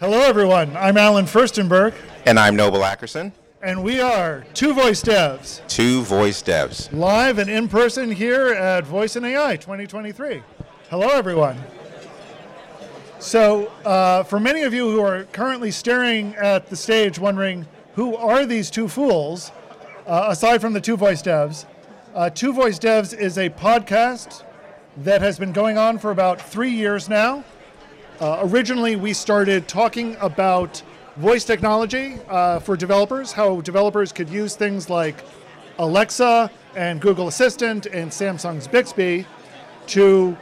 Hello, everyone. I'm Allen Firstenberg, And I'm Noble Ackerson, and we are Two Voice Devs, two voice devs. live and in person here at Voice and AI 2023. Hello, everyone. So, uh, for many of you who are currently staring at the stage wondering who are these two fools, uh, aside from the Two Voice Devs, uh, Two Voice Devs is a podcast that has been going on for about three years now. Uh, originally, we started talking about voice technology uh, for developers, how developers could use things like Alexa and Google Assistant and Samsung's Bixby to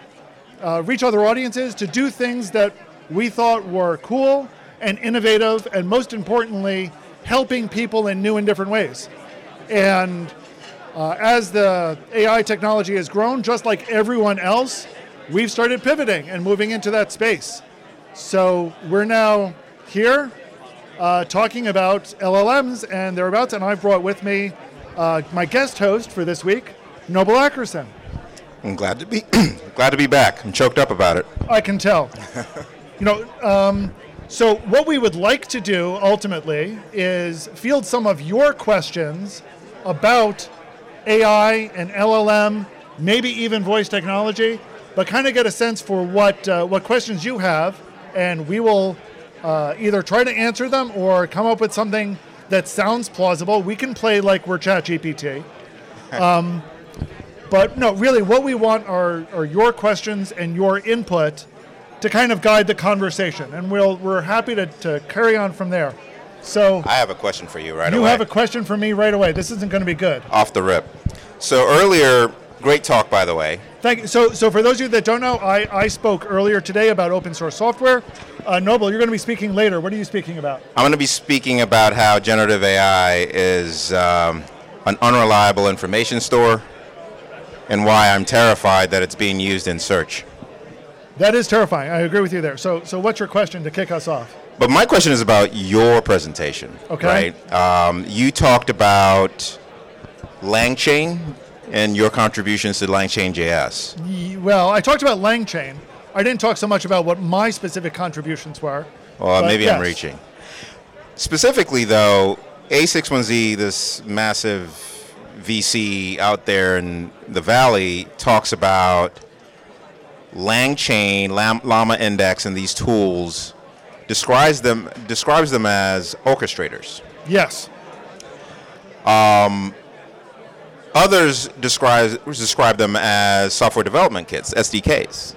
uh, reach other audiences, to do things that we thought were cool and innovative, and most importantly, helping people in new and different ways. And uh, as the AI technology has grown, just like everyone else, we've started pivoting and moving into that space. So we're now here uh, talking about LLMs and thereabouts, and I've brought with me uh, my guest host for this week, Noble Ackerson. I'm glad to be glad to be back. I'm choked up about it. I can tell. you know, um, so what we would like to do ultimately is field some of your questions about AI and LLM, maybe even voice technology, but kind of get a sense for what uh, what questions you have, and we will uh, either try to answer them or come up with something that sounds plausible. We can play like we're ChatGPT. But no, really, what we want are, are your questions and your input to kind of guide the conversation. And we'll, we're happy to, to carry on from there. So I have a question for you right you away. You have a question for me right away. This isn't going to be good. off the rip. So earlier, great talk by the way. Thank you. So, so for those of you that don't know, I, I spoke earlier today about open source software. Uh, Noble, you're going to be speaking later. What are you speaking about? I'm going to be speaking about how generative AI is um, an unreliable information store and why I'm terrified that it's being used in search. That is terrifying. I agree with you there. So, so what's your question to kick us off? But my question is about your presentation. Okay. Right? Um, you talked about LangChain and your contributions to LangChain JS. Well, I talked about LangChain. I didn't talk so much about what my specific contributions were. Well, maybe I'm reaching. Specifically, though, a16z, this massive VC out there in the valley, talks about LangChain, Llama Index, and these tools. Describes them describes them as orchestrators. Yes. Um, Others describe describe them as software development kits, SDKs.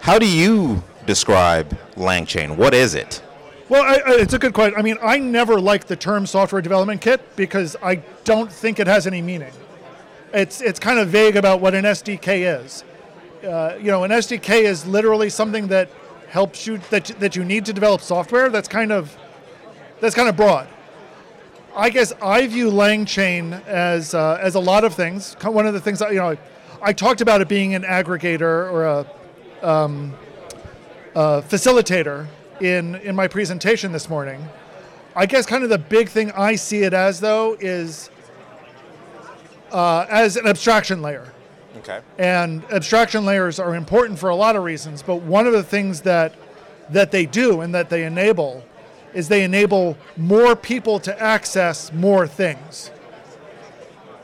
How do you describe LangChain? What is it? Well, I, it's a good question. I mean, I never liked the term software development kit because I don't think it has any meaning. It's it's kind of vague about what an SDK is. Uh, you know, an SDK is literally something that helps you that that you need to develop software. That's kind of that's kind of broad. I guess I view LangChain as uh, as a lot of things. One of the things that, you know, I talked about it being an aggregator or a uh, facilitator in in my presentation this morning. I guess kind of the big thing I see it as though is uh, as an abstraction layer. Okay. And abstraction layers are important for a lot of reasons, but one of the things that that they do and that they enable is they enable more people to access more things.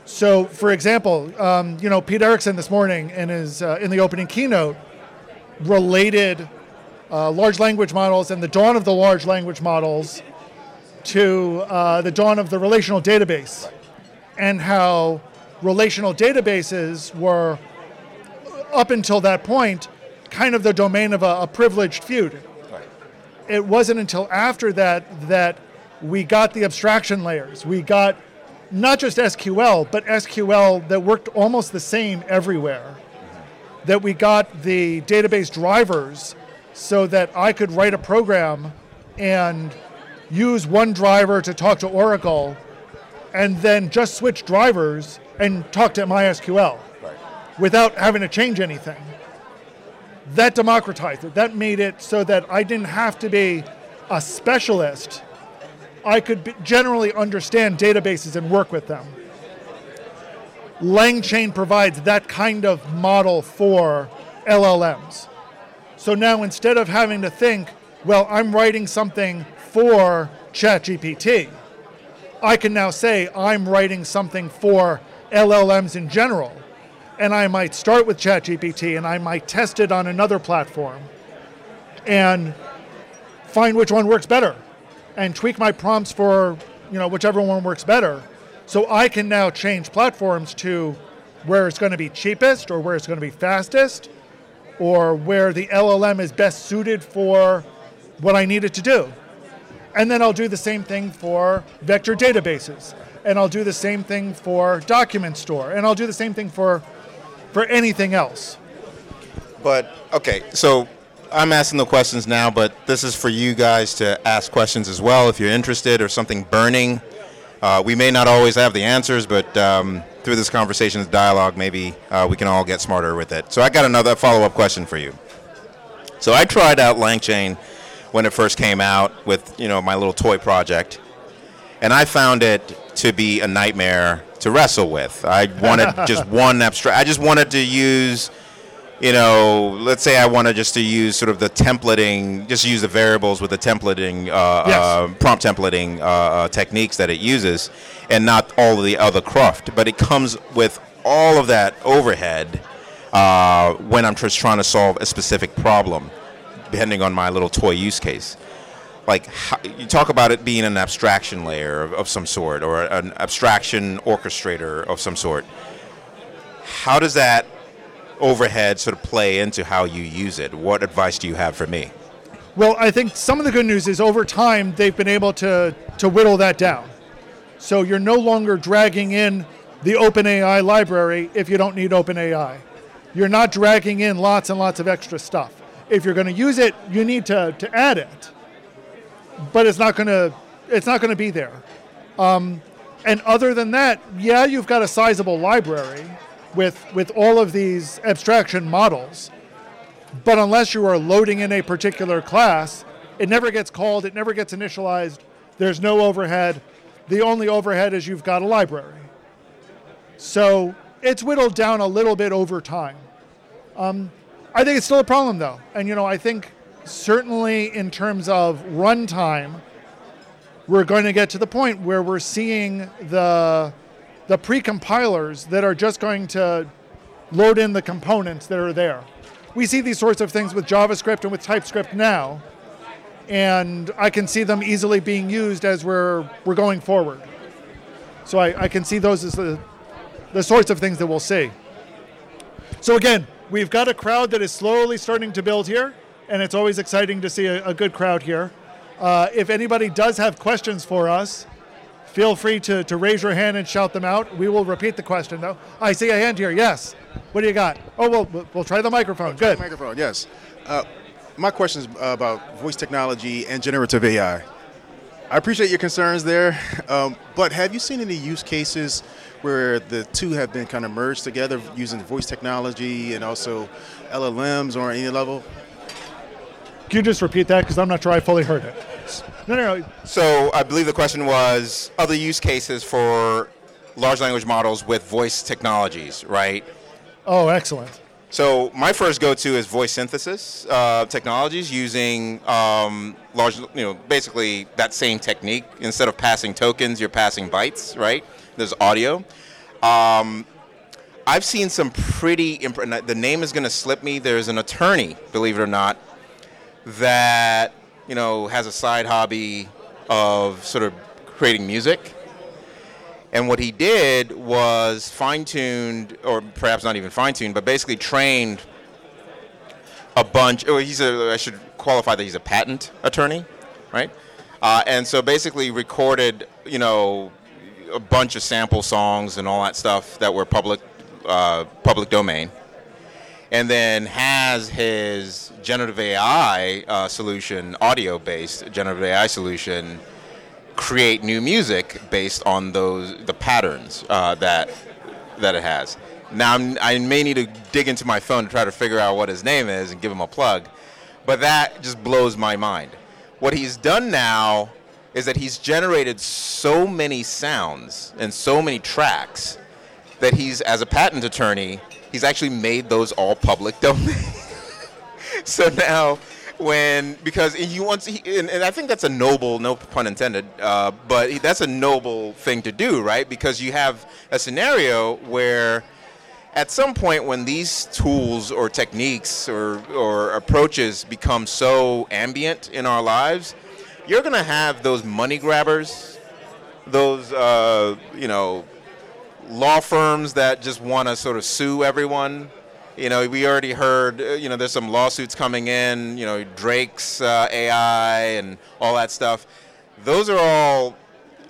So, for example, um, you know, Pete Erickson this morning in his uh, in the opening keynote related uh, large language models and the dawn of the large language models to uh, the dawn of the relational database, and how relational databases were up until that point kind of the domain of a, a privileged feud it wasn't until after that that we got the abstraction layers. We got not just SQL, but SQL that worked almost the same everywhere. That we got the database drivers so that I could write a program and use one driver to talk to Oracle and then just switch drivers and talk to MySQL without having to change anything that democratized it. That made it so that I didn't have to be a specialist. I could be, generally understand databases and work with them. LangChain provides that kind of model for LLMs. So now instead of having to think, well, I'm writing something for ChatGPT. I can now say I'm writing something for LLMs in general. And I might start with ChatGPT and I might test it on another platform and find which one works better and tweak my prompts for you know whichever one works better. So I can now change platforms to where it's going to be cheapest or where it's going to be fastest or where the LLM is best suited for what I need it to do. And then I'll do the same thing for vector databases. And I'll do the same thing for document store. And I'll do the same thing for for anything else. But okay, so I'm asking the questions now, but this is for you guys to ask questions as well if you're interested or something burning. Uh, we may not always have the answers, but um, through this conversation, this dialogue, maybe uh, we can all get smarter with it. So I got another follow-up question for you. So I tried out LangChain when it first came out with you know my little toy project, and I found it to be a nightmare to wrestle with. I wanted just one abstract. I just wanted to use you know, let's say I wanted just to use sort of the templating, just use the variables with the templating, uh, Yes. uh, prompt templating uh, uh, techniques that it uses, and not all of the other cruft. But it comes with all of that overhead uh, when I'm just trying to solve a specific problem, depending on my little toy use case. Like how, you talk about it being an abstraction layer of, of some sort, or an abstraction orchestrator of some sort. How does that overhead sort of play into how you use it? What advice do you have for me? Well, I think some of the good news is over time they've been able to, to whittle that down. So you're no longer dragging in the OpenAI library if you don't need OpenAI. You're not dragging in lots and lots of extra stuff. If you're going to use it, you need to, to add it. But it's not going to it's not going to be there. Um, and other than that, yeah, you've got a sizable library with with all of these abstraction models. But unless you are loading in a particular class, it never gets called, it never gets initialized, there's no overhead. The only overhead is you've got a library. So it's whittled down a little bit over time. Um, I think it's still a problem though. And you know, I think certainly in terms of runtime, we're going to get to the point where we're seeing the the precompilers that are just going to load in the components that are there. We see these sorts of things with JavaScript and with TypeScript now, and I can see them easily being used as we're we're going forward. So I, I can see those as the the sorts of things that we'll see. So again, we've got a crowd that is slowly starting to build here, and it's always exciting to see a, a good crowd here. Uh, if anybody does have questions for us, feel free to, to raise your hand and shout them out. We will repeat the question though. I see a hand here. Yes. What do you got? Oh, well, we'll- we'll try the microphone. Good. Microphone, yes. Uh, my question is about voice technology and generative AI. I appreciate your concerns there, um, but have you seen any use cases where the two have been kind of merged together using voice technology and also LLMs or any level? Can you just repeat that? Because I'm not sure I fully heard it. No, no, no. So I believe the question was other use cases for large language models with voice technologies, right? Oh, excellent. So my first go-to is voice synthesis uh, technologies using um, large, you know, basically that same technique. Instead of passing tokens, you're passing bytes, right? There's audio. Um, I've seen some pretty. Imp- the name is going to slip me. There's an attorney, believe it or not, that you know has a side hobby of sort of creating music. And what he did was fine tuned, or perhaps not even fine tuned, but basically trained a bunch. Or he's a, I should qualify that he's a patent attorney, right? Uh, and so basically recorded, you know, a bunch of sample songs and all that stuff that were public, uh, public domain, and then has his generative AI uh, solution, audio-based generative AI solution, create new music based on those the patterns uh, that that it has. Now I'm, I may need to dig into my phone to try to figure out what his name is and give him a plug, but that just blows my mind. What he's done now is that he's generated so many sounds and so many tracks that he's as a patent attorney he's actually made those all public domain. so now when because he wants to, and, and I think that's a noble, no pun intended, uh, but that's a noble thing to do, right? Because you have a scenario where at some point when these tools or techniques or, or approaches become so ambient in our lives, you're to have those money grabbers, those, uh, you know, law firms that just want to sort of sue everyone. You know, we already heard, uh, you know, there's some lawsuits coming in, you know, Drake's uh, AI and all that stuff. Those are all,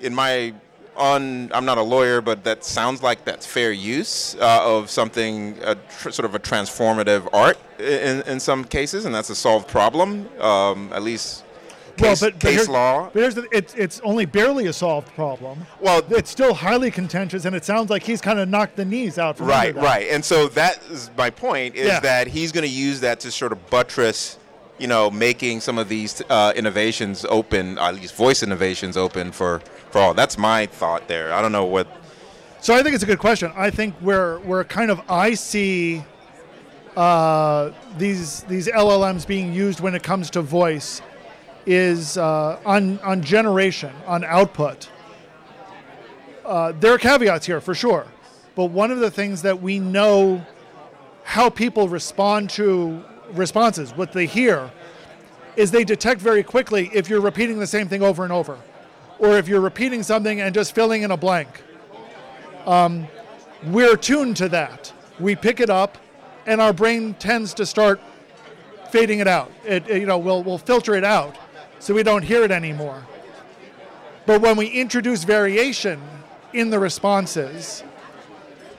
in my on I'm not a lawyer, but that sounds like that's fair use uh, of something tr- sort of a transformative art in, in some cases, and that's a solved problem. Um, at least case, well, but, but case here's, law. But here's the, it's it's only barely a solved problem. Well, it's still highly contentious, and it sounds like he's kind of knocked the knees out. From right, right, and so that is my point is Yeah. that he's going to use that to sort of buttress. You know, making some of these uh, innovations open, at least voice innovations open for, for all. That's my thought there. I don't know what So I think it's a good question. I think where where kind of I see uh, these these LLMs being used when it comes to voice is uh, on on generation on output. Uh, there are caveats here for sure, but one of the things that we know how people respond to responses, what they hear, is they detect very quickly if you're repeating the same thing over and over, or if you're repeating something and just filling in a blank we're tuned to that. We pick it up, and our brain tends to start fading it out. It, it- you know, we'll, we'll filter it out so we don't hear it anymore. But when we introduce variation in the responses,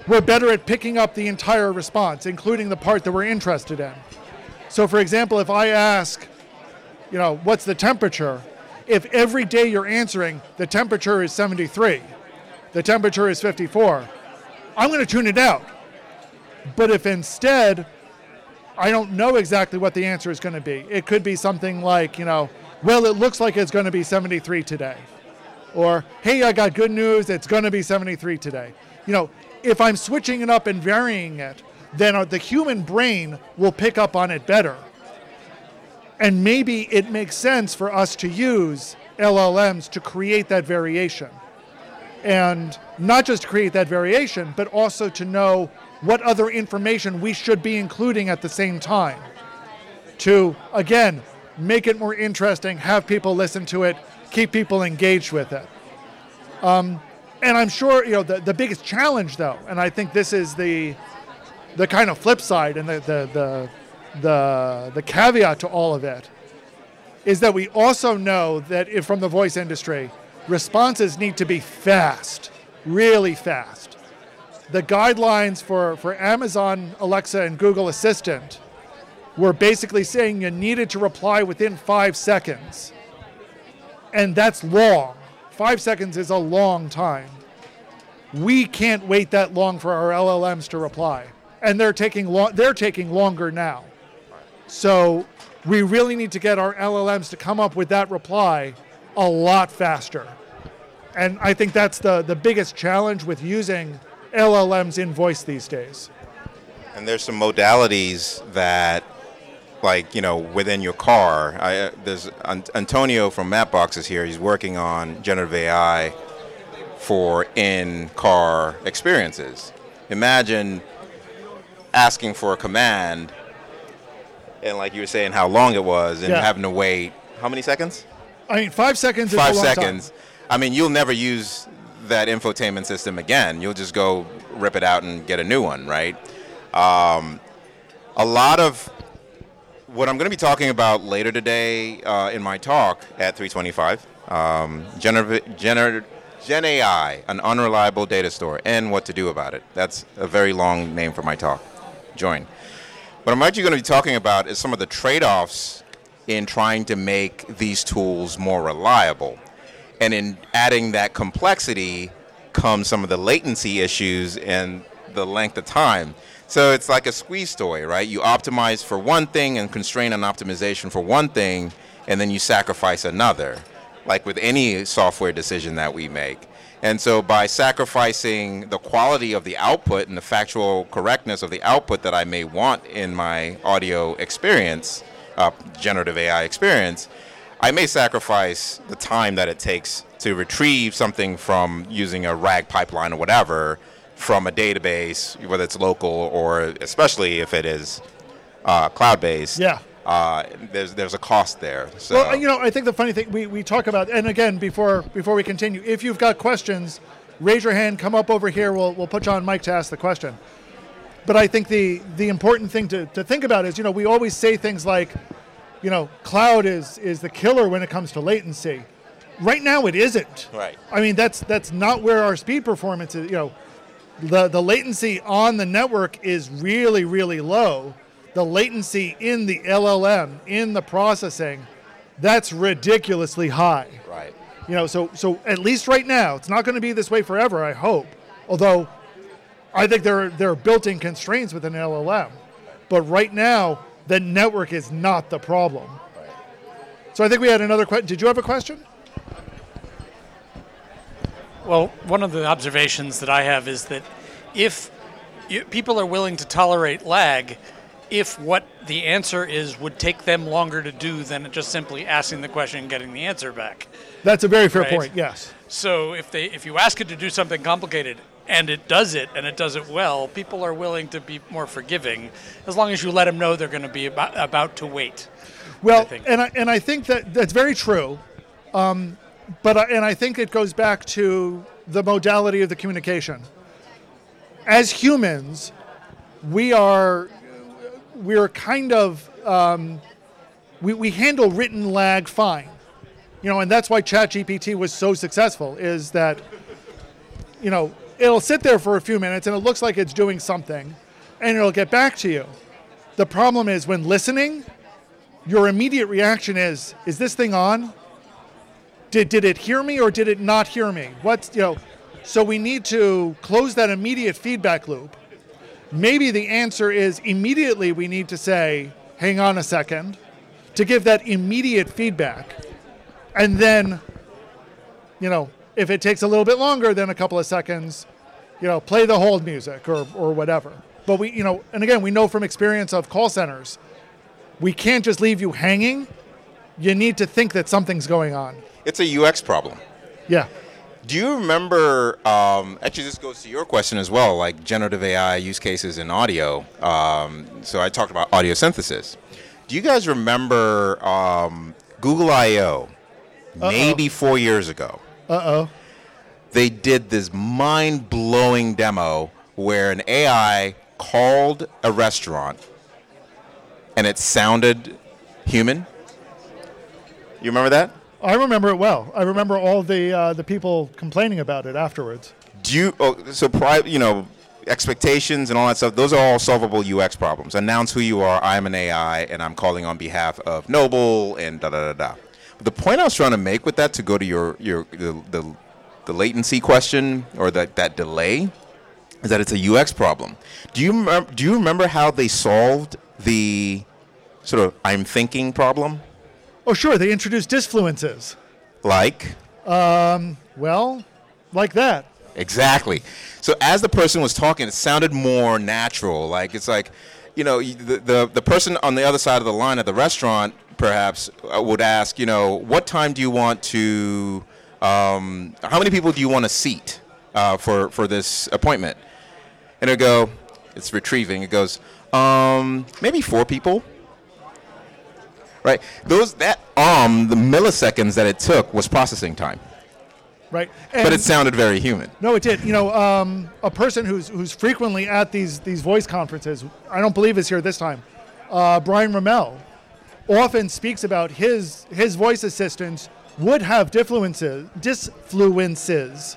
we're better at picking up the entire response, including the part that we're interested in. So, for example, if I ask, you know, what's the temperature? If every day you're answering, the temperature is 73, the temperature is 54, I'm going to tune it out. But if instead I don't know exactly what the answer is going to be, it could be something like, you know, well, it looks like it's going to be 73 today. Or, hey, I got good news, it's going to be 73 today. You know, if I'm switching it up and varying it, then uh, the human brain will pick up on it better. And maybe it makes sense for us to use LLMs to create that variation and not just to create that variation, but also to know what other information we should be including at the same time. To, again, make it more interesting, have people listen to it, keep people engaged with it. Um, and I'm sure, you know, the, the biggest challenge, though, and I think this is the, the kind of flip side and the, the, the, the, the caveat to all of it, is that we also know that if, from the voice industry, responses need to be fast, really fast. The guidelines for, for Amazon Alexa and Google Assistant were basically saying you needed to reply within five seconds. And that's long. Five seconds is a long time. We can't wait that long for our LLMs to reply. And they're taking, lo- they're taking longer now. So we really need to get our LLMs to come up with that reply a lot faster. And I think that's the, the biggest challenge with using LLMs in voice these days. And there's some modalities that, like you know, within your car. I, uh, there's An- Antonio from Mapbox is here. He's working on generative AI for in-car experiences. Imagine asking for a command, and like you were saying, how long it was, and Yeah. having to wait how many seconds? I mean, five seconds is Five seconds. time. I mean, you'll never use that infotainment system again. You'll just go rip it out and get a new one, right? Um, a lot of what I'm going to be talking about later today uh, in my talk at 325, um, gener- gener- Gen AI, an unreliable data store, and what to do about it. That's a very long name for my talk. Join. What I'm actually going to be talking about is some of the trade-offs in trying to make these tools more reliable. And in adding that complexity comes some of the latency issues and the length of time. So it's like a squeeze toy, right? You optimize for one thing and constrain an optimization for one thing, and then you sacrifice another, like with any software decision that we make. And so by sacrificing the quality of the output and the factual correctness of the output that I may want in my audio experience, uh, generative AI experience, I may sacrifice the time that it takes to retrieve something from using a RAG pipeline or whatever from a database, whether it's local or especially if it is uh, cloud based. Yeah. Uh, there's there's a cost there. So Well, you know, I think the funny thing we, we talk about, and again, before before we continue, if you've got questions, raise your hand, come up over here. We'll we'll put you on mic to ask the question. But I think the the important thing to, to think about is, you know, we always say things like, you know, cloud is is the killer when it comes to latency. Right now, it isn't. Right. I mean, that's that's not where our speed performance is. You know, the the latency on the network is really really low. The latency in the LLM in the processing, that's ridiculously high. right. You know, so so at least right now, it's not going to be this way forever. I hope. Although, I think there are, there are built-in constraints with an LLM, but right now the network is not the problem. Right. So I think we had another question. Did you have a question? Well, one of the observations that I have is that if you, people are willing to tolerate lag, if what the answer is would take them longer to do than just simply asking the question and getting the answer back. That's a very fair Right. point. Yes. So if they if you ask it to do something complicated and it does it and it does it well, people are willing to be more forgiving as long as you let them know they're going to be about, about to wait. Well, think. and I, and I think that that's very true, um, but I, and I think it goes back to the modality of the communication. As humans, we are we are kind of um, we, we handle written lag fine, you know, and that's why ChatGPT was so successful. Is that you know it'll sit there for a few minutes and it looks like it's doing something, and it'll get back to you. The problem is when listening, your immediate reaction is is this thing on did, did it hear me or did it not hear me what's you know so we need to close that immediate feedback loop maybe the answer is immediately we need to say hang on a second to give that immediate feedback and then you know if it takes a little bit longer than a couple of seconds you know play the hold music or, or whatever but we you know and again we know from experience of call centers we can't just leave you hanging. You need to think that something's going on. It's a UX problem. Yeah. Do you remember? Um, actually, this goes to your question as well, like generative AI use cases in audio. Um, so I talked about audio synthesis. Do you guys remember um, Google I/O? Maybe four years ago, Uh oh. they did this mind-blowing demo where an AI called a restaurant, and it sounded human. You remember that? I remember it well. I remember all the uh, the people complaining about it afterwards. do you oh, so pri- you know expectations and all that stuff those are all solvable ux problems. Announce who you are. I'm an ai and i'm calling on behalf of noble and da da da da. The point i was trying to make with that to go to your your the, the, the latency question or that that delay is that it's a ux problem. Do you do you remember how they solved the sort of i'm thinking problem Oh, sure. They introduced disfluences. like Well, like that. Exactly. So as the person was talking, it sounded more natural. Like it's like, you know, the the, the person on the other side of the line at the restaurant perhaps uh, would ask, you know, what time do you want to? Um, how many people do you want to seat uh, for for this appointment? And it go, it's retrieving. It goes, um, maybe four people. Right. Those that um the milliseconds that it took was processing time, Right. but it sounded very human. No, it did. You know, um, a person who's who's frequently at these these voice conferences. I don't believe is here this time. Uh, Brian Ramel often speaks about his his voice assistants would have diffluences disfluences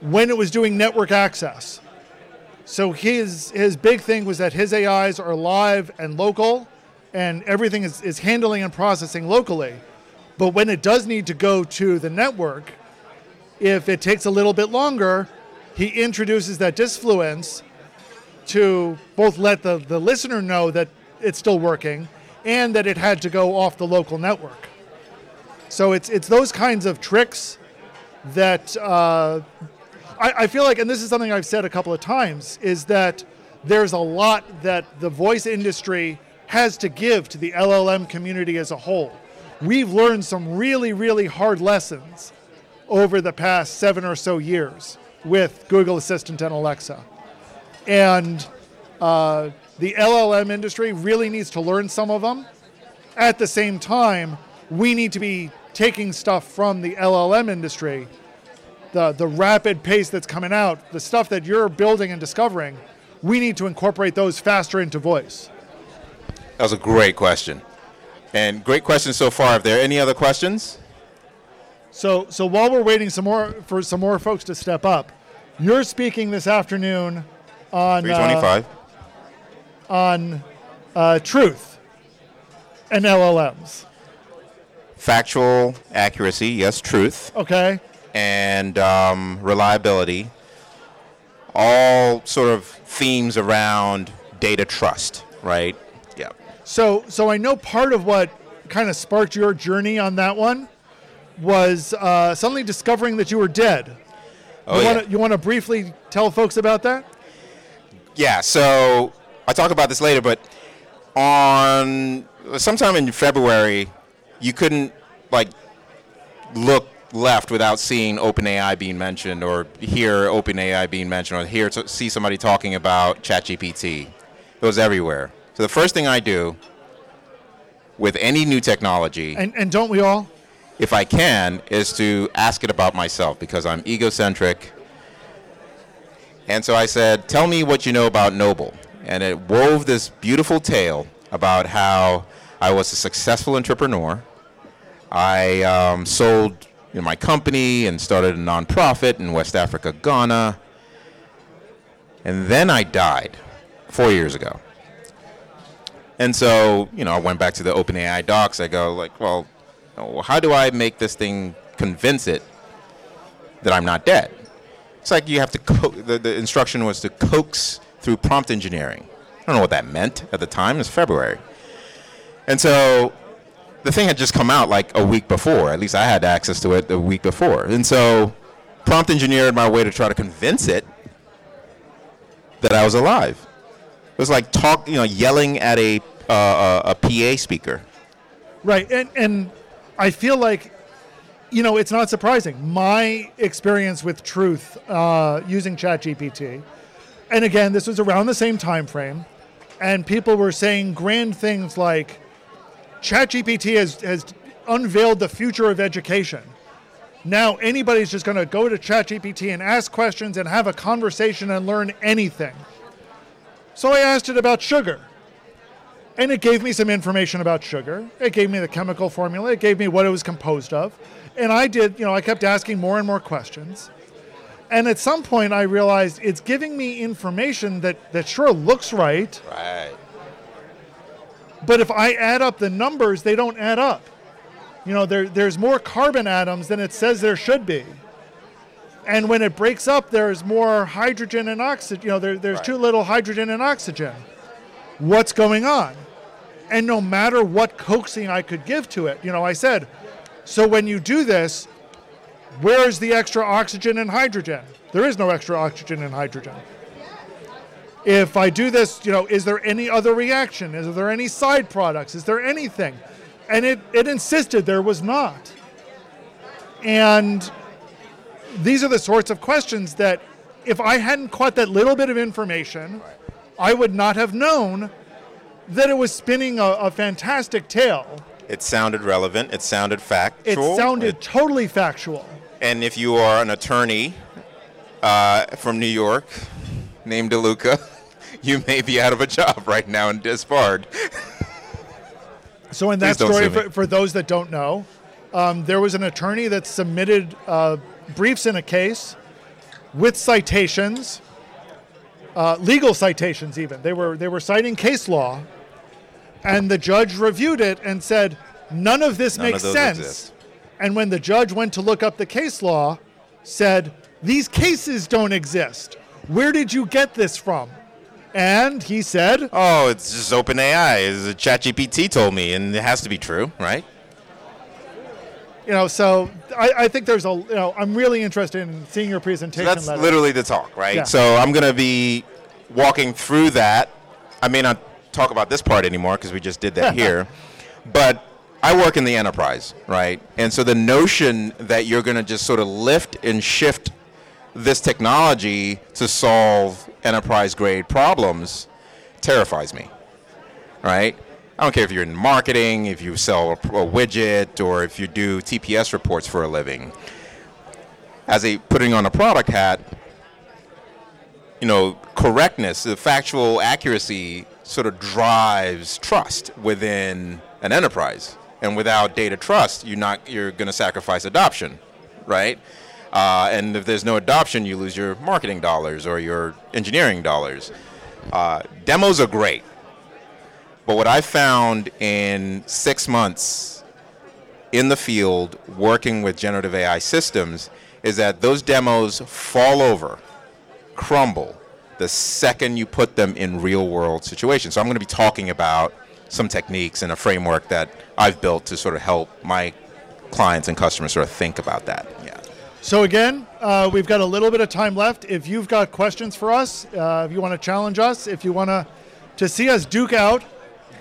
when it was doing network access. So his his big thing was that his AIs are live and local, and everything is, is handling and processing locally. But when it does need to go to the network, if it takes a little bit longer, he introduces that disfluence to both let the, the listener know that it's still working and that it had to go off the local network. So it's it's those kinds of tricks that uh, I, I feel like, and this is something I've said a couple of times, is that there's a lot that the voice industry has to give to the LLM community as a whole. We've learned some really, really hard lessons over the past seven or so years with Google Assistant and Alexa. And uh, the LLM industry really needs to learn some of them. At the same time, we need to be taking stuff from the LLM industry, the, the rapid pace that's coming out, the stuff that you're building and discovering, we need to incorporate those faster into voice. That was a great question. And great questions so far. Are there are any other questions? So, so while we're waiting some more for some more folks to step up, you're speaking this afternoon on uh, 325. on uh, truth and LLMs. Factual accuracy, yes, truth, Okay, and um, reliability. All sort of themes around data trust, right? So so I know part of what kind of sparked your journey on that one was uh, suddenly discovering that you were dead. Oh, you yeah. want to you want to briefly tell folks about that? Yeah, so I'll talk about this later, but on sometime in February, you couldn't like look left without seeing OpenAI being mentioned, or hear OpenAI being mentioned, or hear to see somebody talking about ChatGPT. It was everywhere. So the first thing I do with any new technology, And and don't we all? if I can, is to ask it about myself because I'm egocentric. And so I said, Tell me what you know about Noble. And it wove this beautiful tale about how I was a successful entrepreneur. I um, sold you know, my company and started a nonprofit in West Africa, Ghana. And then I died four years ago. And so, you know, I went back to the OpenAI docs. I go, like, well, how do I make this thing convince it that I'm not dead? It's like you have to, co- the, the instruction was to coax through prompt engineering. I don't know what that meant at the time, it was February. And so the thing had just come out like a week before, at least I had access to it a week before. And so prompt engineered my way to try to convince it that I was alive. It was like talk, you know, yelling at a, uh, a, PA speaker. Right, and and I feel like, you know, it's not surprising. My experience with Truth uh, using ChatGPT, and again, this was around the same time frame, and people were saying grand things like, ChatGPT has has unveiled the future of education. Now anybody's just going to go to ChatGPT and ask questions and have a conversation and learn anything. So I asked it about sugar. And it gave me some information about sugar. It gave me the chemical formula. It gave me what it was composed of. And I did, you know, I kept asking more and more questions. And at some point, I realized it's giving me information that, that sure looks right, Right. but if I add up the numbers, they don't add up. You know, there, there's more carbon atoms than it says there should be. And when it breaks up, there's more hydrogen and oxygen. You know, there, there's Right. too little hydrogen and oxygen. What's going on? And no matter what coaxing I could give to it, you know, I said, so when you do this, where's the extra oxygen and hydrogen? There is no extra oxygen and hydrogen. If I do this, you know, is there any other reaction? Is there any side products? Is there anything? And it, it insisted there was not. And these are the sorts of questions that if I hadn't caught that little bit of information, I would not have known that it was spinning a, a fantastic tale. It sounded relevant. It sounded factual. It sounded totally factual. and if you are an attorney uh, from New York named DeLuca, you may be out of a job right now and disbarred. So in that story, for, for those that don't know, um, there was an attorney that submitted uh, briefs in a case with citations, uh, legal citations even. They were they were citing case law, and the judge reviewed it and said none of this None makes those sense. exist. And when the judge went to look up the case law, said these cases don't exist. Where did you get this from? And he said, Oh, it's just OpenAI. It's a ChatGPT told me, and it has to be true, right? You know, so I, I think there's a, you know, I'm really interested in seeing your presentation. That's letter. literally the talk, right? Yeah. So I'm going to be walking through that. I may not talk about this part anymore because we just did that here. But I work in the enterprise, right? And so the notion that you're going to just sort of lift and shift this technology to solve enterprise grade problems terrifies me, right? I don't care if you're in marketing, if you sell a, a widget, or if you do TPS reports for a living. As a putting on a product hat, you know, correctness, the factual accuracy sort of drives trust within an enterprise. And without data trust, you're not you're going to sacrifice adoption, right? Uh, and if there's no adoption, you lose your marketing dollars or your engineering dollars. Uh, demos are great, but what I found in six months in the field working with generative AI systems is that those demos fall over, crumble, the second you put them in real world situations. So I'm going to be talking about some techniques and a framework that I've built to sort of help my clients and customers sort of think about that. Yeah. So again, uh, we've got a little bit of time left. If you've got questions for us, uh, if you want to challenge us, if you want to to see us duke out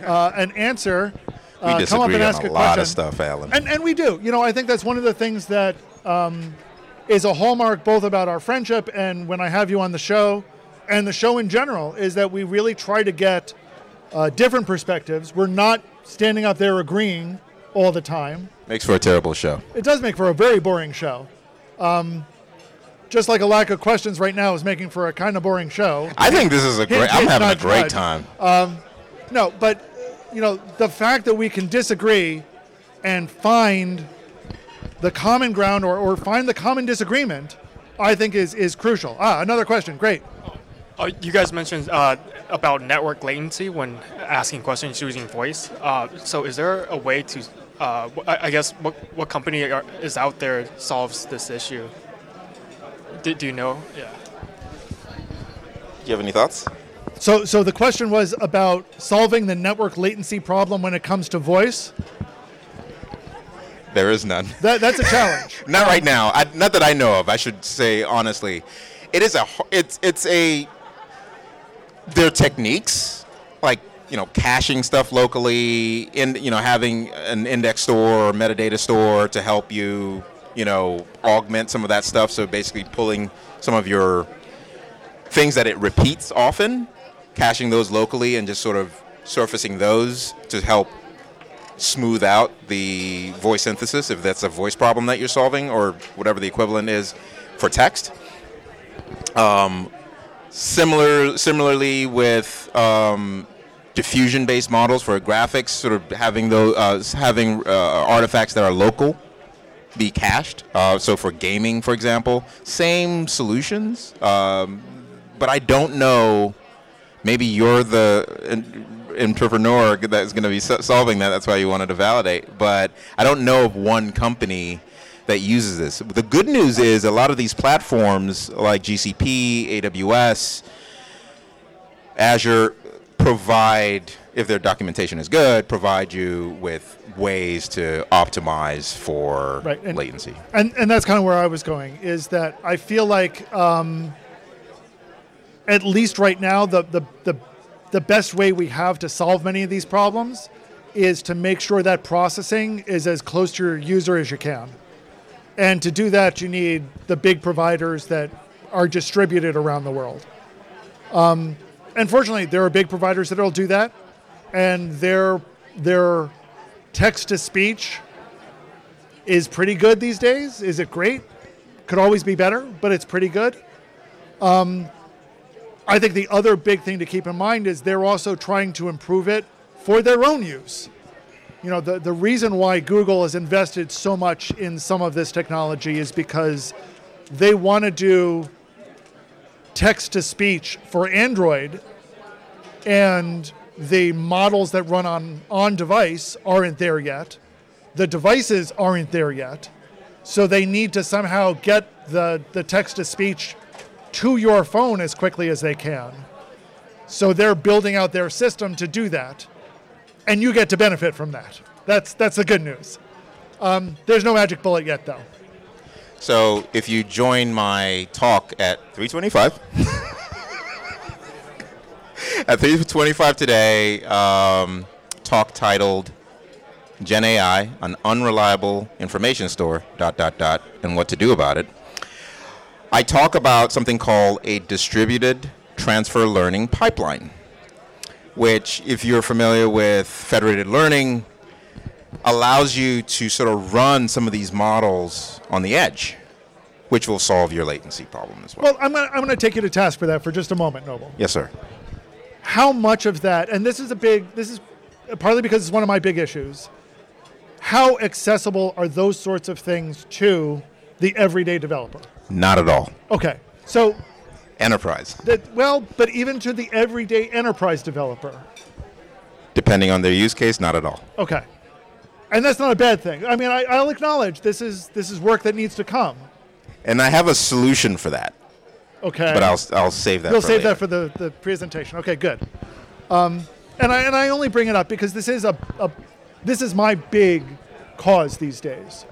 uh, an answer, We uh, come up disagree and on ask a, a, lot question. of stuff, Allen. And and we do. You know, I think that's one of the things that um, is a hallmark both about our friendship and when I have you on the show, and the show in general is that we really try to get uh, different perspectives. We're not standing up there agreeing all the time. Makes for a terrible show. It does make for a very boring show. Um, just like a lack of questions right now is making for a kind of boring show. I think this is a great. I'm having a great nudge. time. No, but you know the fact that we can disagree and find the common ground or, or find the common disagreement, I think is is crucial. Ah, another question. Great. Uh, you guys mentioned uh, about network latency when asking questions using voice. Uh, so, is there a way to, uh, I I guess, what, what company are, is out there solves this issue? Do, do you know? Yeah. Do you have any thoughts? So so the question was about solving the network latency problem when it comes to voice. There is none. That that's a challenge. Not right now. I, not that I know of. I should say honestly, it is a. It's it's a. There are techniques like you know caching stuff locally, in you know having an index store or metadata store to help you you know augment some of that stuff. So basically pulling some of your things that it repeats often, caching those locally, and just sort of surfacing those to help smooth out the voice synthesis if that's a voice problem that you're solving or whatever the equivalent is for text. Um, similar, similarly with um, diffusion-based models for graphics, sort of having those uh, having uh, artifacts that are local be cached. Uh, so for gaming, for example, same solutions, um, but I don't know. Maybe you're the entrepreneur that's going to be solving that. That's why you wanted to validate. But I don't know of one company that uses this. The good news is a lot of these platforms like GCP, AWS, Azure provide, if their documentation is good, provide you with ways to optimize for Right, and- latency. and and that's kind of where I was going is that I feel like um, at least right now the, the the the best way we have to solve many of these problems is to make sure that processing is as close to your user as you can. And to do that, you need the big providers that are distributed around the world. Um, unfortunately, there are big providers that will do that, and their their text to speech is pretty good these days. Is it great? Could always be better, but it's pretty good. Um, I think the other big thing to keep in mind is they're also trying to improve it for their own use. You know, the, the reason why Google has invested so much in some of this technology is because they want to do text to speech for Android, and the models that run on on device aren't there yet. The devices aren't there yet. So they need to somehow get the, the text to speech to your phone as quickly as they can. So they're building out their system to do that. And you get to benefit from that. That's, that's the good news. Um, there's no magic bullet yet, though. So if you join my talk at 325, At 325 today, um, talk titled Gen AI, an unreliable information store, dot, dot, dot, and what to do about it. I talk about something called a distributed transfer learning pipeline, which, if you're familiar with federated learning, allows you to sort of run some of these models on the edge, which will solve your latency problem as well. Well, I'm gonna, I'm going to take you to task for that for just a moment, Noble. yes, sir. How much of that, and this is a big, this is partly because it's one of my big issues. How accessible are those sorts of things to the everyday developer? Not at all. Okay, so Enterprise, that well, but even to the everyday enterprise developer. depending on their use case, not at all. Okay, and that's not a bad thing. I mean, I, I'll acknowledge this is this is work that needs to come. And I have a solution for that, Okay, but I'll I'll save that. For save later. that for the, the presentation. Okay, good. Um, and I and I only bring it up because this is a, a this is my big cause these days,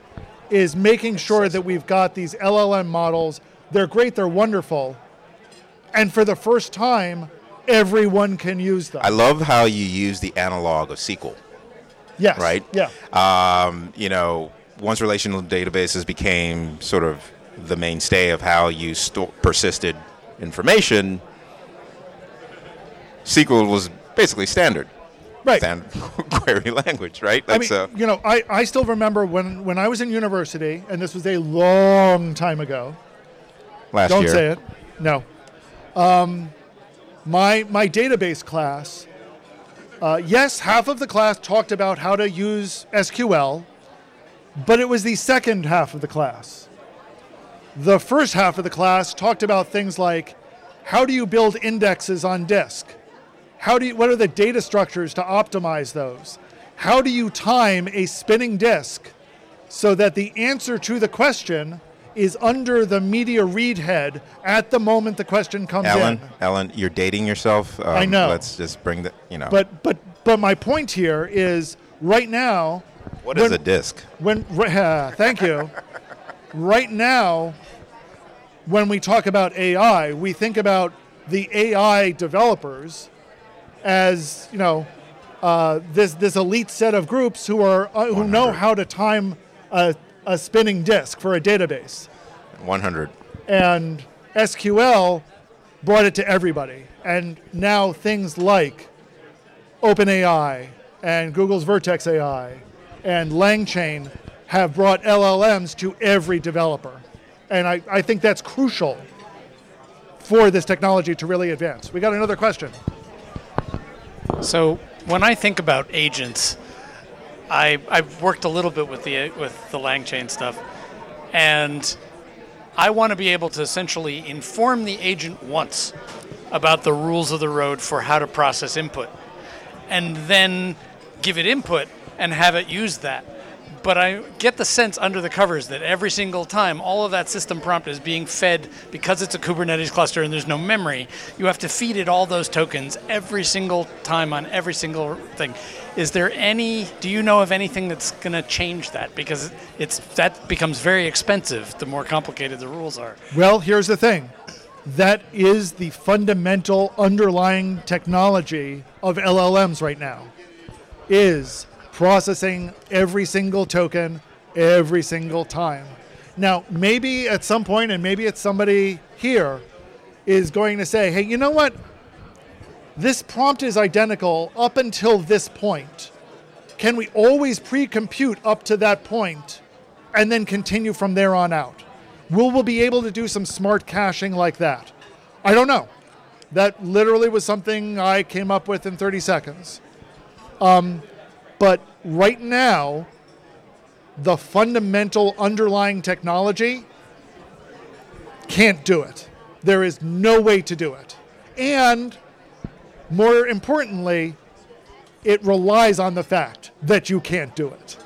is making sure that we've got these LLM models. They're great. They're wonderful, and for the first time, everyone can use them. I love how you use the analog of SQL. yes. right? Yeah. Um, you know, once relational databases became sort of the mainstay of how you store persisted information, SQL was basically standard. Right. Standard query language, right? I That's mean, uh, you know, I, I still remember when, when I was in university, and this was a long time ago. last year. Don't year. say it. No. Um, my my database class. Uh, yes, half of the class talked about how to use SQL, but it was the second half of the class. The first half of the class talked about things like how do you build indexes on disk? How do you, what are the data structures to optimize those? How do you time a spinning disk so that the answer to the question is under the media read head at the moment the question comes Allen, in. Allen, you're dating yourself. Um, I know. Let's just bring the, you know. But but but my point here is right now what is when- a disk? when uh, thank you right now when we talk about ai we think about the ai developers as you know uh, this this elite set of groups who are uh, who know how to time a, a spinning disk for a database 100. and SQL brought it to everybody. And now things like OpenAI and Google's Vertex AI and LangChain have brought LLMs to every developer. And I, I think that's crucial for this technology to really advance. We got another question. So when I think about agents, I I've worked a little bit with the with the LangChain stuff, and I want to be able to essentially inform the agent once about the rules of the road for how to process input, and then give it input and have it use that. But I get the sense under the covers that every single time all of that system prompt is being fed because it's a Kubernetes cluster and there's no memory, you have to feed it all those tokens every single time on every single thing. Is there any do you know of anything that's going to change that because it's that becomes very expensive the more complicated the rules are. Well, here's the thing. That is the fundamental underlying technology of LLMs right now. Is processing every single token every single time. Now, maybe at some point and maybe it's somebody here is going to say, "Hey, you know what? This prompt is identical up until this point. Can we always pre-compute up to that point and then continue from there on out?" Will we be able to do some smart caching like that? I don't know. That literally was something I came up with in 30 seconds. Um, but right now, the fundamental underlying technology can't do it. There is no way to do it. And more importantly, it relies on the fact that you can't do it.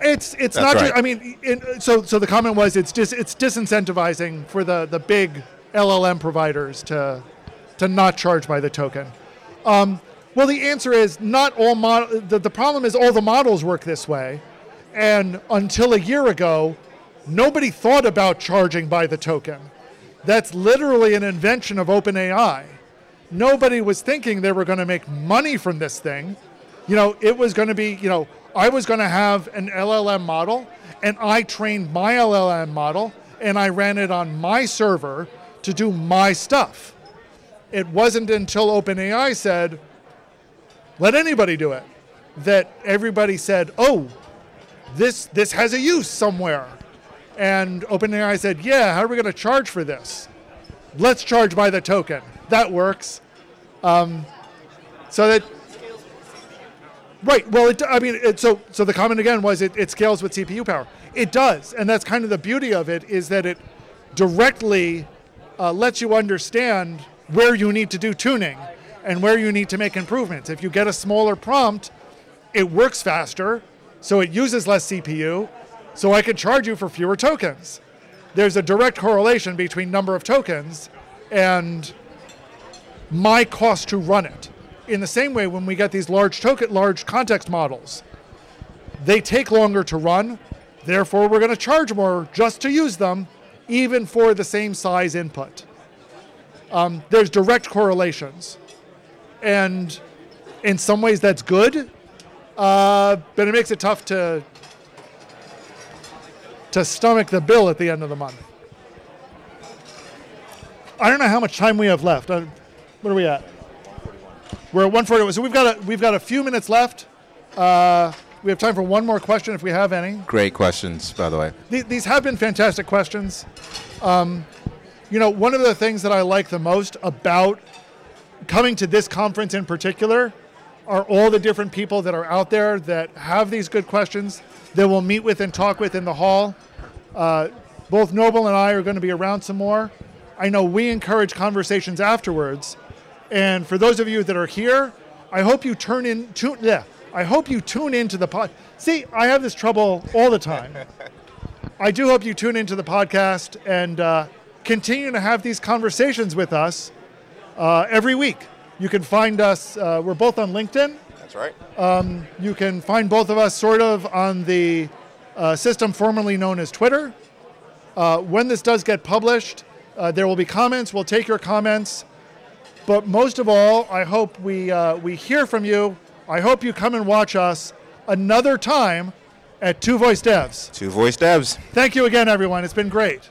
It's it's That's not just. I mean, in, so so the comment was it's dis, it's disincentivizing for the the big LLM providers to to not charge by the token. Um, well, the answer is not all. The, the problem is all the models work this way, and until a year ago, nobody thought about charging by the token. That's literally an invention of OpenAI. Nobody was thinking they were going to make money from this thing. You know, it was going to be, you know, I was going to have an LLM model, and I trained my LLM model, and I ran it on my server to do my stuff. It wasn't until OpenAI said, let anybody do it, that everybody said, oh, this, this has a use somewhere. And OpenAI said, yeah, how are we going to charge for this? Let's charge by the token. That works. Um, so that Right. Well, it, I mean, it, so so the comment again was it, it scales with CPU power. It does, and that's kind of the beauty of it is that it directly uh, lets you understand where you need to do tuning and where you need to make improvements. If you get a smaller prompt, it works faster, so it uses less CPU, so I can charge you for fewer tokens. There's a direct correlation between number of tokens and my cost to run it in the same way when we get these large token large context models they take longer to run therefore we're going to charge more just to use them even for the same size input um, there's direct correlations and in some ways that's good uh, but it makes it tough to to stomach the bill at the end of the month i don't know how much time we have left uh, what are we at we're at 141. So we've got a, we've got a few minutes left. Uh, we have time for one more question if we have any. Great questions, by the way. These, these have been fantastic questions. Um, you know, one of the things that I like the most about coming to this conference in particular are all the different people that are out there that have these good questions that we'll meet with and talk with in the hall. Uh, both Noble and I are going to be around some more. I know we encourage conversations afterwards. And for those of you that are here, I hope you turn in tune yeah, I hope you tune into the pod. See, I have this trouble all the time. I do hope you tune into the podcast and uh, continue to have these conversations with us uh, every week. You can find us. Uh, we're both on LinkedIn. That's right. Um, you can find both of us sort of on the uh, system formerly known as Twitter. Uh, when this does get published, uh, there will be comments. We'll take your comments. But most of all, I hope we, uh, we hear from you. I hope you come and watch us another time at Two Voice Devs. Two voice devs. Thank you again, everyone. It's been great.